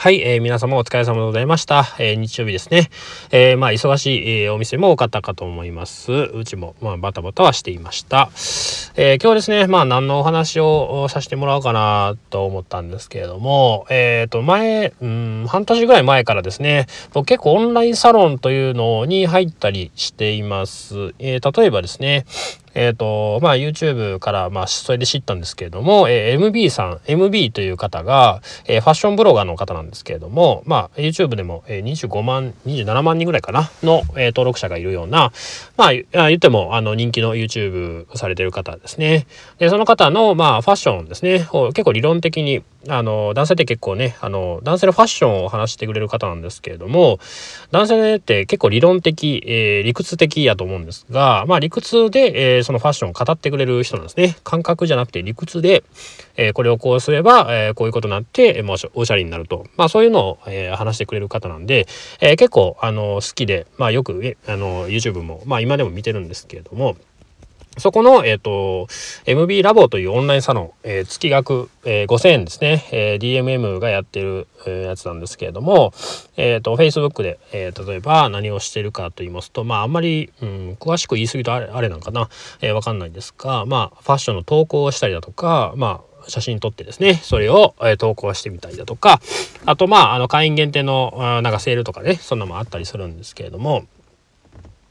はい、えー、皆様お疲れ様でございました。えー、日曜日ですね。えー、まあ、忙しい、え、お店も多かったかと思います。うちも、まあ、バタバタはしていました。え、今日ですね、まあ、何のお話をさせてもらおうかなと思ったんですけれども、えっ、と、前、うん、半年ぐらい前からですね、僕結構オンラインサロンというのに入ったりしています。え、例えばですね、えっ、ー、と、まあ YouTube から、まあそれで知ったんですけれども、えー、MB さん、MB という方が、えー、ファッションブロガーの方なんですけれども、まあ YouTube でも、えー、25万、27万人ぐらいかなの、えー、登録者がいるような、まあ言ってもあの人気の YouTube されてる方ですね。で、その方の、まあファッションですね、結構理論的にあの男性って結構ねあの男性のファッションを話してくれる方なんですけれども男性って結構理論的、えー、理屈的やと思うんですがまあ理屈で、えー、そのファッションを語ってくれる人なんですね。感覚じゃなくて理屈で、えー、これをこうすれば、えこういうことになって、まあ、おしゃれになると。まあそういうのを、え話してくれる方なんで、え結構あの好きでまあよくあの YouTube もまあ今でも見てるんですけれどもそこの、えっ、ー、と、MB ラボというオンラインサロン、えー、月額、えー、5000円ですね、えー、DMM がやってる、えー、やつなんですけれども、えっ、ー、と、Facebook で、えー、例えば何をしてるかと言いますと、まあ、あんまり、うん、詳しく言い過ぎとあれあれなんかな、えー、わかんないんですが、まあ、ファッションの投稿をしたりだとか、まあ、写真撮ってですね、それを、えー、投稿してみたりだとか、あと、まあ、あの、会員限定の、なんかセールとかね、そんなもあったりするんですけれども、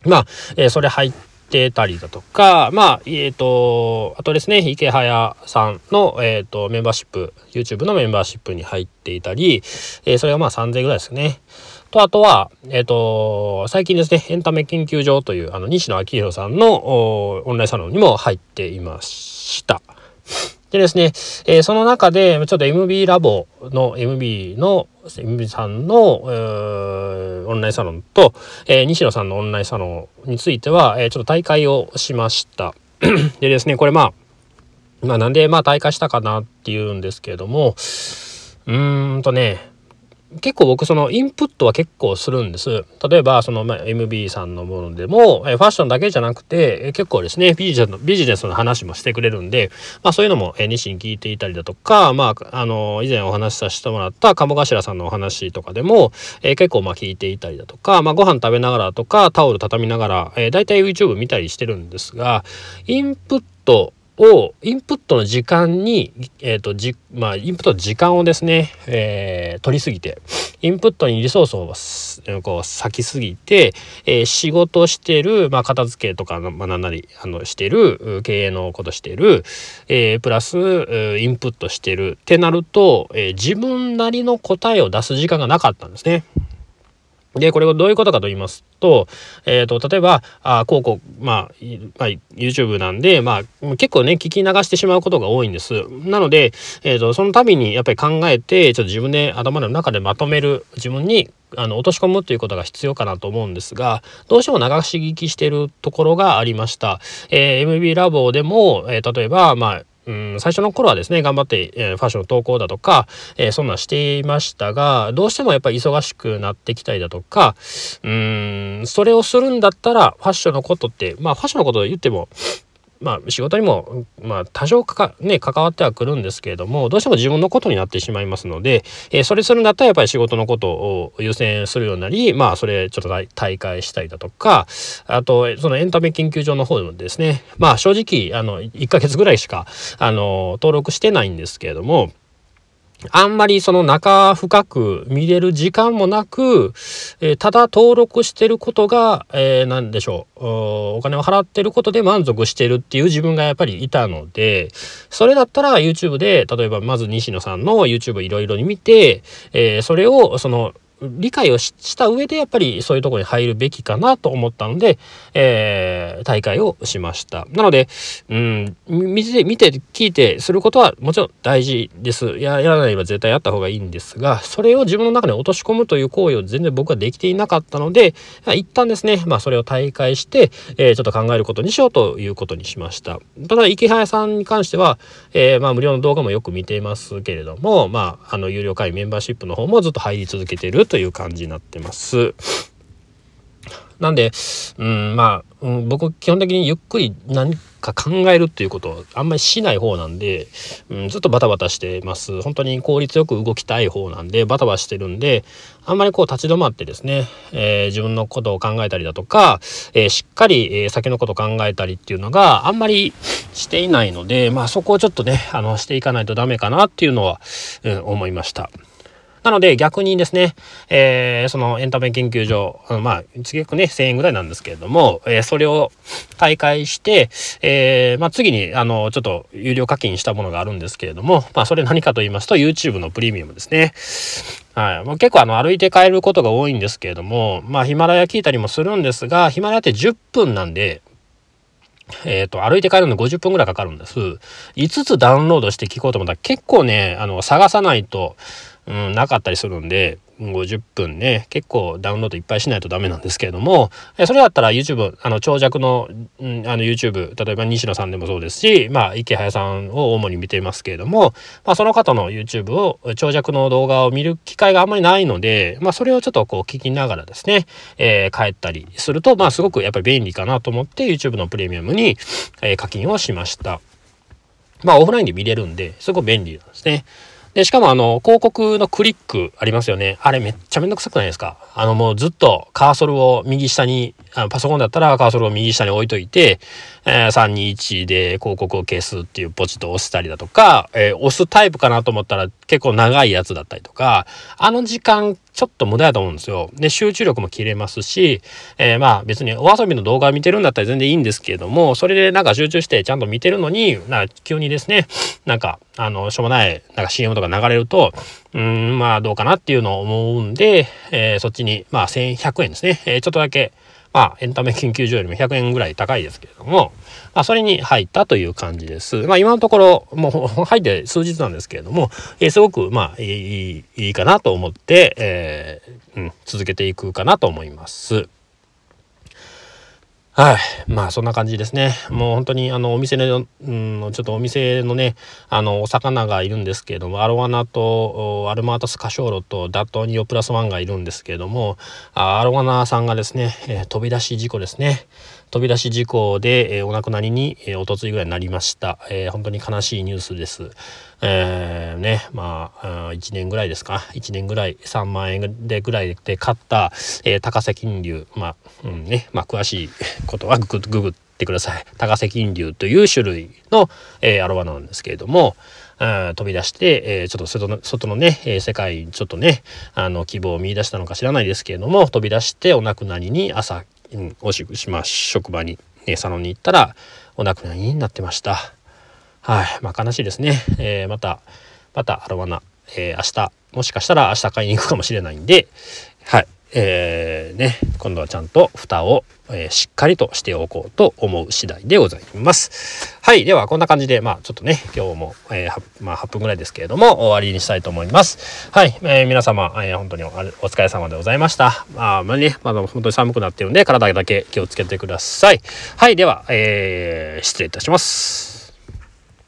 まあ、えー、それ入って、ってたりだとか、まあ、えっ、ー、と、あとですね、池早さんの、えっ、ー、と、メンバーシップ、YouTube のメンバーシップに入っていたり、えー、それがまあ3000ぐらいですね。と、あとは、えっ、と、最近ですね、エンタメ研究所という、あの、西野昭弘さんのオンラインサロンにも入っていました。でですね、えー、その中で、ちょっと MB ラボの MB の、MB さんの、オンラインサロンと、えー、西野さんのオンラインサロンについては、えー、ちょっと大会をしました。でですね、これまあ、まあなんでまあ大会したかなっていうんですけれども、うーんとね、結構僕そのインプットは結構するんです。例えばその、MB さんのものでも、えファッションだけじゃなくて、え結構ですねビジネスのビジネスの話もしてくれるんで、まあ、そういうのも、え西に聞いていたりだとか、まあ、あの以前お話しさせてもらった鴨頭さんのお話とかでも、え結構まあ聞いていたりだとか、まあ、ご飯食べながらとかタオル畳みながら、えー、大体 YouTube 見たりしてるんですがインプットをインプットの時間に、えーとじまあ、インプットの時間をですね、えー、取りすぎてインプットにリソースをこう割きすぎて、えー、仕事してる、まあ、片付けとか、まあ、ななりあのしてる経営のことしてる、えー、プラスインプットしてるってなると、え、自分なりの答えを出す時間がなかったんですね。で、これはどういうことかと言いますと、えっ、ー、と、例えば、あこうこう、まあ、まあ、YouTube なんで、まあ、結構ね、聞き流してしまうことが多いんです。なので、えっ、ー、と、その度にやっぱり考えて、ちょっと自分で頭の中でまとめる、自分にあの落とし込むということが必要かなと思うんですがどうしても流し聞きしてるところがありました。えー、MB ラボでも、えー、例えば、まあうん、最初の頃はですね頑張って、えー、ファッションの投稿だとか、えー、そんなんしていましたがどうしてもやっぱり忙しくなってきたりだとかうんそれをするんだったらファッションのことってまあファッションのことを言ってもまあ仕事にも、まあ多少かか、ね、関わってはくるんですけれども、どうしても自分のことになってしまいますので、えー、それするんだったらやっぱり仕事のことを優先するようになり、まあそれちょっと大会したりだとか、あと、そのエンタメ研究所の方でもですね、まあ正直、あの、1ヶ月ぐらいしか、あの、登録してないんですけれども、あんまりその中深く見れる時間もなく、えー、ただ登録してることが、えー、何でしょうお金を払ってることで満足してるっていう自分がやっぱりいたのでそれだったら YouTube で例えばまず西野さんの YouTube いろいろに見て、えー、それをその理解をした上でやっぱりそういうところに入るべきかなと思ったので、えー、大会をしました。なので、うん、見て、見て、聞いてすることはもちろん大事です。ややらないは絶対やった方がいいんですが、それを自分の中に落とし込むという行為を全然僕はできていなかったので、一旦ですね、まあそれを大会して、えー、ちょっと考えることにしようということにしました。ただ、池早さんに関しては、えー、まあ無料の動画もよく見ていますけれども、まあ、あの、有料会員メンバーシップの方もずっと入り続けているという感じになってます。なんで、うん、まあ、うん、僕基本的にゆっくり何か考えるっていうことをあんまりしない方なんで、うん、ずっとバタバタしてます本当に効率よく動きたい方なんでバタバタしてるんであんまりこう立ち止まってですね、えー、自分のことを考えたりだとか、えー、しっかり、えー、先のことを考えたりっていうのがあんまりしていないのでまあそこをちょっとねあのしていかないとダメかなっていうのは、うん、思いました。なので逆にですね、えー、そのエンタメ研究所、まあ、次くね、1000円ぐらいなんですけれども、えー、それを大会して、えー、まあ、次に、あの、ちょっと有料課金したものがあるんですけれども、まあ、それ何かと言いますと、YouTube のプレミアムですね。はい。まあ、結構あの、歩いて帰ることが多いんですけれども、まあ、ヒマラヤ聞いたりもするんですが、ヒマラヤって10分なんで、えっ、と、歩いて帰るの50分ぐらいかかるんです。5つダウンロードして聞こうと思ったら結構ね、あの、探さないと、うん、なかったりするんで、50分ね、結構ダウンロードいっぱいしないとダメなんですけれども、それだったら YouTube、あの、長尺の、うん、あの YouTube、例えば西野さんでもそうですし、まあ、池早さんを主に見ていますけれども、まあ、その方の YouTube を、長尺の動画を見る機会があんまりないので、まあ、それをちょっとこう聞きながらですね、えー、帰ったりすると、まあ、すごくやっぱり便利かなと思って YouTube のプレミアムに、えー、課金をしました。まあ、オフラインで見れるんで、すごく便利なんですね。で、しかもあの、広告のクリックありますよね。あれめっちゃめんどくさくないですか？あの、もうずっとカーソルを右下に、パソコンだったらカーソルを右下に置いといて、えー、321で広告を消すっていうポチッと押したりだとか、えー、押すタイプかなと思ったら結構長いやつだったりとか、あの時間ちょっと無駄やと思うんですよ。で、集中力も切れますし、えー、まあ別にお遊びの動画見てるんだったら全然いいんですけれども、それでなんか集中してちゃんと見てるのに、な急にですね、なんか、あの、しょうもない、なんか CM とか流れると、うん、まあどうかなっていうのを思うんで、えー、そっちに、まあ1100円ですね、えー、ちょっとだけ、まあエンタメ研究所よりも100円ぐらい高いですけれども、まあそれに入ったという感じです。まあ今のところ、もう入って数日なんですけれども、えー、すごくまあいいいいかなと思って、えーうん、続けていくかなと思います。はい。まあ、そんな感じですね。もう本当に、あの、お店の、うん、ちょっとお店のね、あの、お魚がいるんですけれども、アロワナと、アルマータスカショーロと、ダットニオプラスワンがいるんですけれども、アロワナさんがですね、え、飛び出し事故ですね。飛び出し事故で、えー、お亡くなりに、えー、おとついぐらいになりました。えー、本当に悲しいニュースです。えー、ね、まあ、1年ぐらいですか。1年ぐらい、3万円でぐらいで買った、えー、高瀬金龍、まあ、うんね、まあ、詳しいことはググググってください。高瀬金龍という種類の、えー、アロワなんですけれども、飛び出して、えー、ちょっと外の外のね、えー、世界にちょっとねあの希望を見いだしたのか知らないですけれども飛び出してお亡くなりに朝うん、おししま職場に、ね、サロンに行ったらお亡くなりになってました。はい、まあ悲しいですね。えー、また、またアロワナ、えー、明日、もしかしたら明日買いに行くかもしれないんで、はい、えー、ね、今度はちゃんと蓋を、えー、しっかりとしておこうと思う次第でございます。はい。では、こんな感じで、まあ、ちょっとね、今日も、えー、まあ、8分ぐらいですけれども、終わりにしたいと思います。はい。えー、皆様、えー、本当にお疲れ様でございました。まあ、まあね、まだ本当に寒くなってるんで、体だけ気をつけてください。はい。では、えー、失礼いたします。